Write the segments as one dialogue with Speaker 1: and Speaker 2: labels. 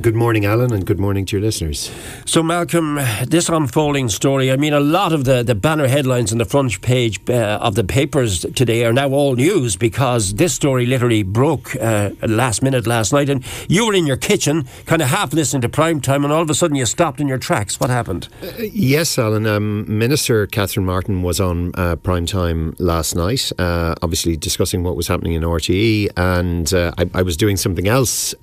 Speaker 1: Good morning, Alan, and good morning to your listeners.
Speaker 2: So, Malcolm, this unfolding story, I mean, a lot of the, the banner headlines on the front page uh, of the papers today are now all news because this story literally broke uh, last minute last night. And you were in your kitchen, kind of half listening to prime time, and all of a sudden you stopped in your tracks. What happened?
Speaker 1: Yes, Alan. Um, Minister Catherine Martin was on uh, prime time last night, uh, obviously discussing what was happening in RTE, and uh, I, I was doing something else.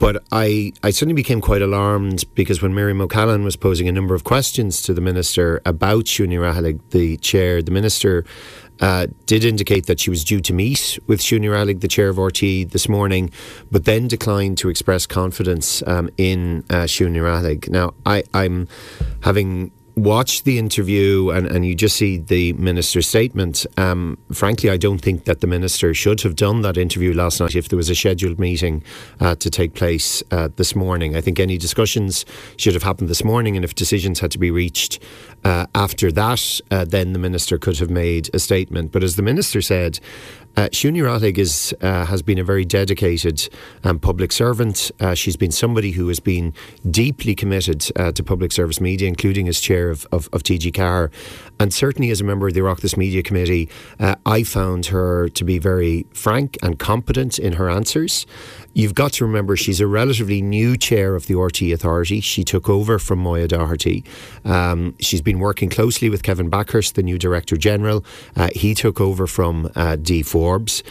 Speaker 1: But I, I suddenly became quite alarmed because when Miriam O'Callaghan was posing a number of questions to the minister about Siún Ní Raghallaigh, the chair, the minister uh, did indicate that she was due to meet with Siún Ní the chair of RT, this morning, but then declined to express confidence um, in uh, Siún Ní Now, I, I'm having watch the interview and, and you just see the minister's statement. Um, frankly, I don't think that the minister should have done that interview last night if there was a scheduled meeting uh, to take place uh, this morning. I think any discussions should have happened this morning, and if decisions had to be reached uh, after that, uh, then the minister could have made a statement. But as the minister said, uh, Ní Raghallaigh is, uh, has been a very dedicated um, public servant. Uh, she's been somebody who has been deeply committed uh, to public service media, including as chair of, of, of TG Car. And certainly as a member of the Oireachtas Media Committee, uh, I found her to be very frank and competent in her answers. You've got to remember she's a relatively new chair of the RTE Authority. She took over from Moya Doherty. Um, she's been working closely with Kevin Bakhurst, the new Director General. Uh, he took over from uh, Dee Forbes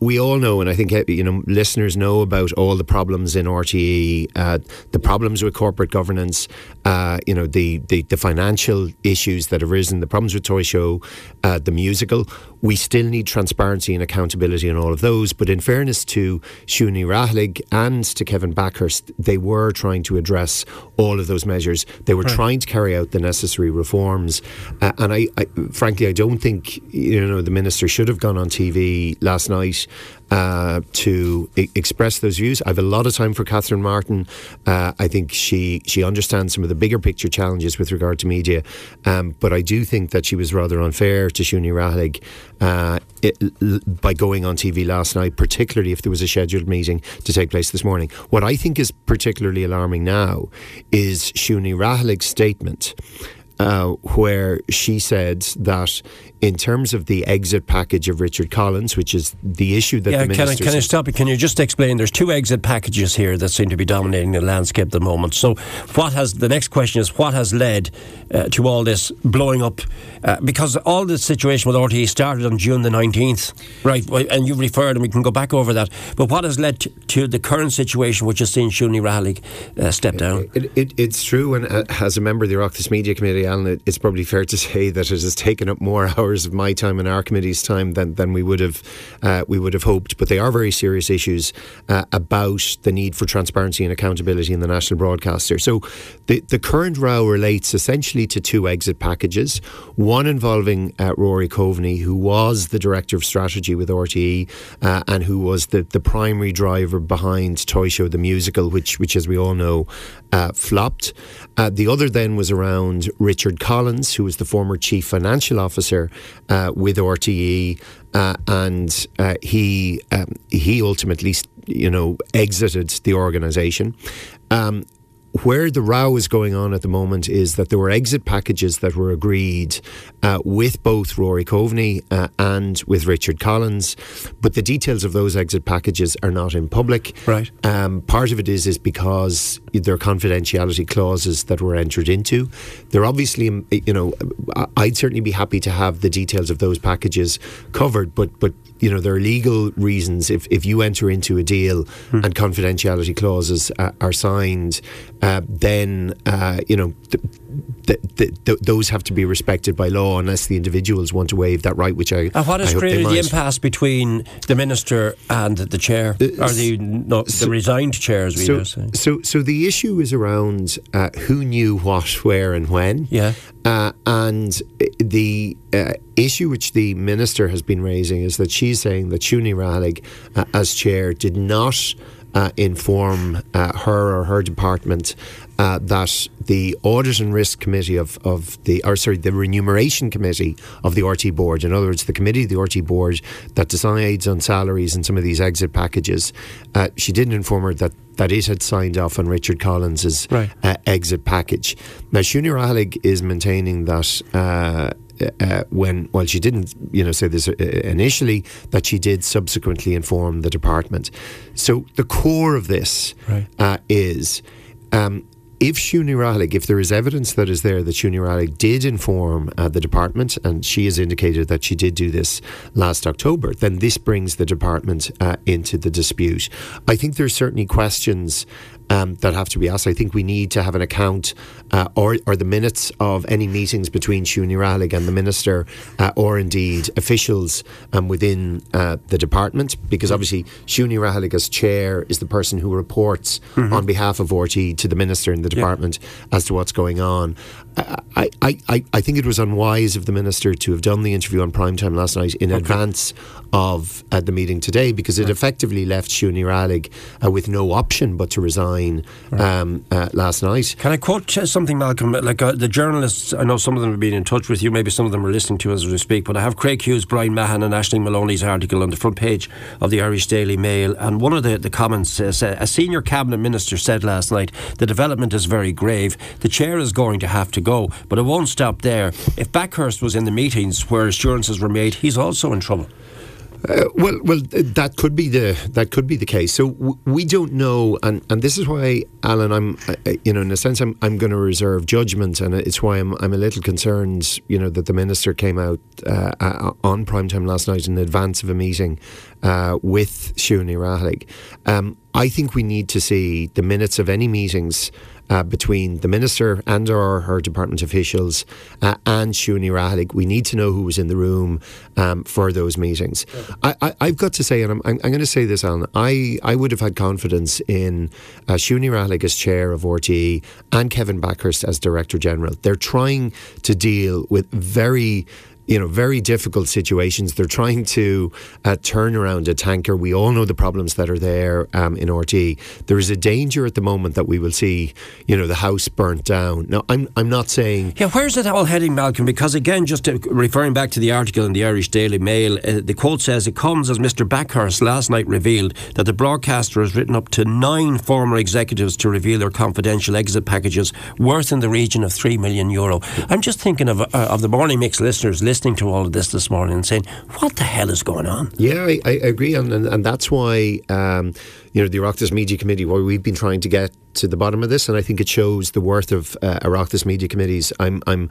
Speaker 1: we all know, and I think uh, you know listeners know about all the problems in RTE, uh, the problems with corporate governance, uh, you know the, the, the financial issues that have arisen, the problems with Toy Show, uh, the musical. We still need transparency and accountability in all of those. But in fairness to Siún Ní Raghallaigh and to Kevin Bakhurst, they were trying to address all of those measures. They were right. trying to carry out the necessary reforms, uh, and I, I, frankly, I don't think you know the minister should have gone on TV last night uh, to I- express those views. I have a lot of time for Catherine Martin. Uh, I think she she understands some of the bigger picture challenges with regard to media, um, but I do think that she was rather unfair to Siún Ní Raghallaigh uh, it, by going on TV last night, particularly if there was a scheduled meeting to take place this morning. What I think is particularly alarming now is Siún Ní Raghallaigh's statement. Uh, where she said that in terms of the exit package of Richard Collins, which is the issue that
Speaker 2: yeah,
Speaker 1: the
Speaker 2: can I, can I stop you? Can you just explain? There's two exit packages here that seem to be dominating the landscape at the moment. So, what has the next question is what has led uh, to all this blowing up? Uh, because all the situation with RTE started on June the 19th, right? And you've referred, and we can go back over that. But what has led to, the current situation, which has seen Siún Ní Raghallaigh uh, step down?
Speaker 1: It, it, it's true, and uh, as a member of the Oireachtas Media Committee, Alan, it, it's probably fair to say that it has taken up more hours of my time and our committee's time than, than we would have uh, we would have hoped. But they are very serious issues uh, about the need for transparency and accountability in the national broadcaster. So the the current row relates essentially to two exit packages. One involving uh, Rory Coveney, who was the director of strategy with RTE uh, and who was the, the primary driver behind Toy Show the musical, which which as we all know uh, flopped. Uh, the other then was around Richard Collins, who was the former chief financial officer uh, with RTE, uh, and uh, he um, he ultimately, you know, exited the organisation. Um, where the row is going on at the moment is that there were exit packages that were agreed uh, with both Rory Coveney uh, and with Richard Collins, but the details of those exit packages are not in public.
Speaker 2: Right.
Speaker 1: Um, part of it is is because there are confidentiality clauses that were entered into. They're obviously, um, you know, I'd certainly be happy to have the details of those packages covered, but but you know there are legal reasons if, if you enter into a deal hmm. and confidentiality clauses uh, are signed uh, then uh, you know th- th- th- those have to be respected by law unless the individuals want to waive that right which I
Speaker 2: and what has
Speaker 1: I
Speaker 2: created the impasse between the minister and the chair? Or the no, the resigned chair as we
Speaker 1: so,
Speaker 2: now say.
Speaker 1: so so the issue is around uh, who knew what where and when.
Speaker 2: Yeah.
Speaker 1: Uh, and the uh, issue which the minister has been raising is that she's saying that Ní Raghallaigh, uh, as chair, did not uh, inform uh, her or her department uh, that the Audit and Risk Committee of, of the, or sorry, the Remuneration Committee of the RTE Board, in other words, the committee of the RTE Board that decides on salaries and some of these exit packages, uh, she didn't inform her that that it had signed off on Richard Collins's
Speaker 2: Right.
Speaker 1: uh, exit package. Now, Siún Ní Raghallaigh is maintaining that. Uh, when well she didn't you know say this uh, initially that she did subsequently inform the department so the core of this
Speaker 2: Right.
Speaker 1: uh, is um, if Siún Ní Raghallaigh, if there is evidence that is there that Siún Ní Raghallaigh did inform uh, the department, and she has indicated that she did do this last October, then this brings the department uh, into the dispute. I think there's certainly questions um, that have to be asked. I think we need to have an account uh, or, or the minutes of any meetings between Siún Ní Raghallaigh and the minister, uh, or indeed officials um, within uh, the department, because obviously Siún Ní Raghallaigh as chair is the person who reports on behalf of RT to the minister in the department as to what's going on. I, I, I, I think it was unwise of the minister to have done the interview on prime time last night in advance of uh, the meeting today because it effectively left Siún Ní Raghallaigh uh, with no option but to resign um, uh, last night.
Speaker 2: Can I quote uh, something, Malcolm? Like uh, the journalists, I know some of them have been in touch with you. Maybe some of them are listening to us as we speak. But I have Craig Hughes, Brian Mahan, and Ashley Maloney's article on the front page of the Irish Daily Mail. And one of the, the comments says uh, a senior cabinet minister said last night the development is very grave. The chair is going to have to go, but it won't stop there. If Bakhurst was in the meetings where assurances were made, he's also in trouble.
Speaker 1: Uh, well, well, that could be the that could be the case. So w- we don't know, and, and this is why, Alan, I'm, you know, in a sense, I'm I'm going to reserve judgment, and it's why I'm I'm a little concerned, you know, that the minister came out uh, uh, on prime time last night in advance of a meeting uh, with Siún Ní Raghallaigh. Um, I think we need to see the minutes of any meetings uh, between the minister and or her department officials uh, and Siún Ní Raghallaigh. We need to know who was in the room um, for those meetings. I, I, I've got to say, and I'm, I'm, I'm going to say this, Alan, I, I would have had confidence in uh, Siún Ní Raghallaigh as chair of RTE and Kevin Bakhurst as director general. They're trying to deal with very you know, very difficult situations. They're trying to uh, turn around a tanker. We all know the problems that are there um, in RT. There is a danger at the moment that we will see, you know, the house burnt down. Now, I'm I'm not saying
Speaker 2: Yeah, where's it all heading, Malcolm? Because again, just referring back to the article in the Irish Daily Mail, uh, the quote says it comes as Mr. Bakhurst last night revealed that the broadcaster has written up to nine former executives to reveal their confidential exit packages worth in the region of three million euro. I'm just thinking of uh, of the morning mix listeners listening to all of this this morning and saying, "What the hell is going on?"
Speaker 1: Yeah, I, I agree, and, and and that's why um, you know the Oireachtas Media Committee, why we've been trying to get to the bottom of this, and I think it shows the worth of uh, Media Committees. I'm, I'm,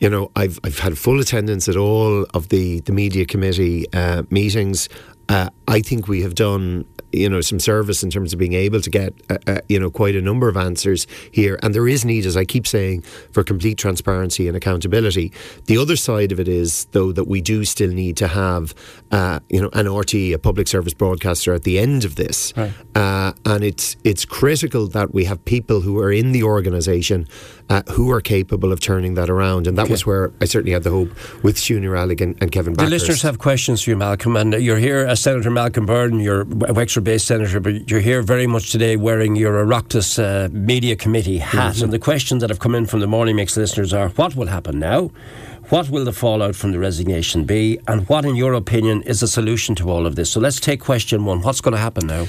Speaker 1: you know, I've I've had full attendance at all of the the media committee uh, meetings. Uh, I think we have done you know some service in terms of being able to get uh, uh, you know quite a number of answers here. And there is need as I keep saying for complete transparency and accountability. The other side of it is though that we do still need to have uh, you know an RT a public service broadcaster at the end of this.
Speaker 2: Right.
Speaker 1: uh, and it's it's critical that we have people who are in the organisation uh, who are capable of turning that around. And that was where I certainly had the hope with Siún Ní Raghallaigh and, and Kevin
Speaker 2: The listeners have questions for you, Malcolm, and you're here as Senator Malcolm Byrne. You're a Wexford-based senator, but you're here very much today wearing your Oireachtas uh, Media Committee hat. And the questions that have come in from the Morning Mix listeners are: What will happen now? What will the fallout from the resignation be? And what, in your opinion, is the solution to all of this? So let's take question one. What's going to happen now?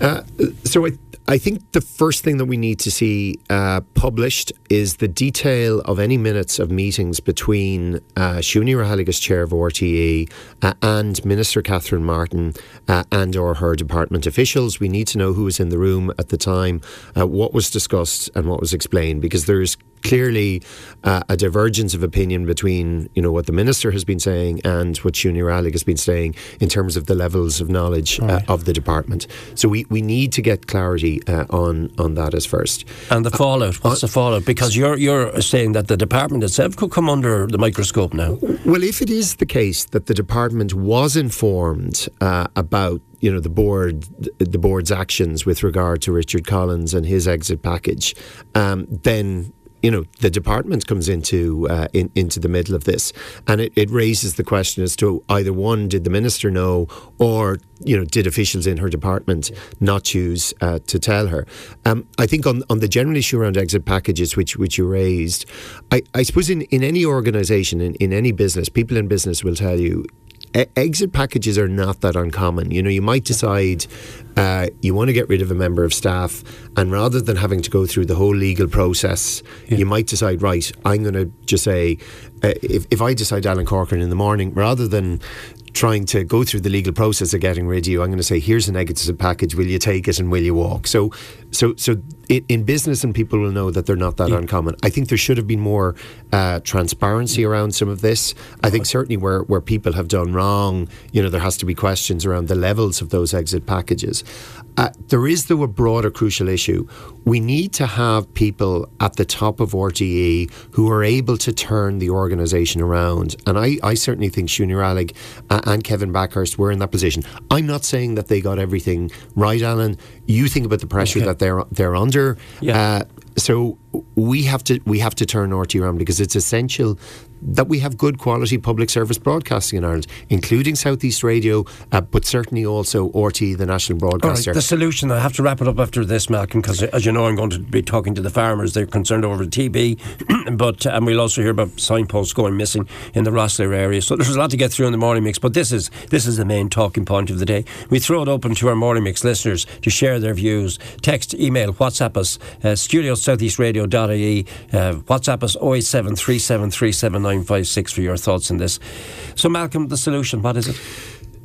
Speaker 1: Uh, so I, I think the first thing that we need to see uh, published is the detail of any minutes of meetings between uh, Siún Ní Raghallaigh as chair of RTE uh, and Minister Catherine Martin uh, and or her department officials. We need to know who was in the room at the time, uh, what was discussed and what was explained, because there's clearly uh, a divergence of opinion between you know what the minister has been saying and what Siún Ní Raghallaigh has been saying in terms of the levels of knowledge uh, of the department. So we, we need to get clarity uh, on on that as first.
Speaker 2: And the fallout. What's the fallout? Because you're you're saying that the department itself could come under the microscope now.
Speaker 1: Well, if it is the case that the department was informed uh, about you know the board the board's actions with regard to Richard Collins and his exit package, um, then you know the department comes into uh, in, into the middle of this, and it, it raises the question as to either one, did the minister know, or you know, did officials in her department not choose uh, to tell her? Um, I think on, on the general issue around exit packages, which which you raised, I, I suppose in, in any organisation, in, in any business, people in business will tell you e- exit packages are not that uncommon. You know, you might decide uh, you want to get rid of a member of staff, and rather than having to go through the whole legal process,
Speaker 2: Yeah.
Speaker 1: you might decide, right, I'm going to just say, uh, if, if I decide Alan Corcoran in the morning, rather than trying to go through the legal process of getting rid of you, I'm going to say, here's an exit package. Will you take it and will you walk? So, so, so in, in business, and people will know that they're not that uncommon. I think there should have been more uh, transparency around some of this. I think certainly where where people have done wrong, you know, there has to be questions around the levels of those exit packages. Uh, there is, though, a broader crucial issue. We need to have people at the top of RTE who are able to turn the organisation around. And I, I certainly think Siún Ní Raghallaigh uh, and Kevin Bakhurst were in that position. I'm not saying that they got everything right, Alan. You think about the pressure
Speaker 2: Okay.
Speaker 1: that they're they're under.
Speaker 2: Yeah.
Speaker 1: Uh, so we have to we have to turn RT around because it's essential that we have good quality public service broadcasting in Ireland, including Southeast Radio, uh, but certainly also RT, the national
Speaker 2: All right,
Speaker 1: broadcaster.
Speaker 2: the solution, I have to wrap it up after this, Malcolm, because as you know, I'm going to be talking to the farmers. They're concerned over TB, but and we'll also hear about signposts going missing in the Rosslare area. So there's a lot to get through in the morning mix, but this is this is the main talking point of the day. We throw it open to our morning mix listeners to share their views. Text, email, WhatsApp us, uh, studio southeastradio.ie, uh, WhatsApp us 08737375956 for your thoughts on this. So, Malcolm, the solution, what is it?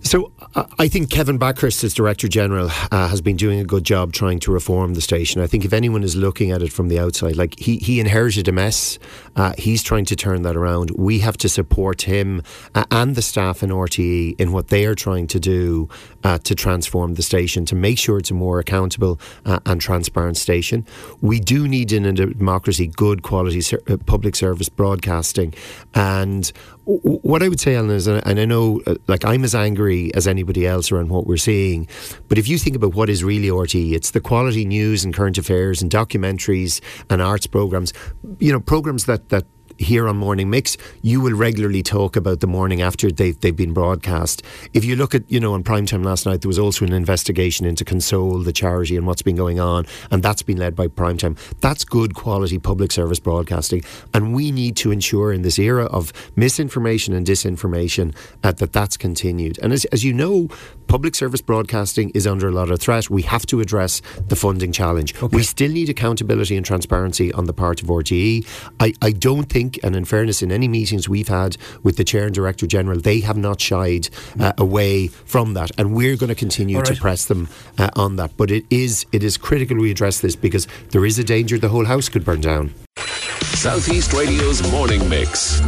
Speaker 1: So I- think Kevin Bakhurst, as Director General, uh, has been doing a good job trying to reform the station. I think if anyone is looking at it from the outside, like he, he inherited a mess, uh, he's trying to turn that around. We have to support him uh, and the staff in RTE in what they are trying to do uh, to transform the station, to make sure it's a more accountable uh, and transparent station. We do need in a democracy good quality ser- uh, public service broadcasting. And what I would say, Alan, is, and I know, uh, like, I'm as angry as anybody else around what we're seeing. But if you think about what is really RTE, it's the quality news and current affairs and documentaries and arts programs, you know, programs that, that here on Morning Mix, you will regularly talk about the morning after they've, they've been broadcast. If you look at, you know, on prime time last night, there was also an investigation into Console, the charity, and what's been going on, and that's been led by prime time. That's good quality public service broadcasting, and we need to ensure in this era of misinformation and disinformation uh, that that's continued. And as, as you know, public service broadcasting is under a lot of threat. We have to address the funding challenge. We still need accountability and transparency on the part of RTE. I, I don't think, and in fairness, in any meetings we've had with the Chair and Director General, they have not shied uh, away from that. And we're going to continue
Speaker 2: All
Speaker 1: to press them uh, on that. But it is, it is critical we address this because there is a danger the whole house could burn down.
Speaker 3: Southeast Radio's morning mix.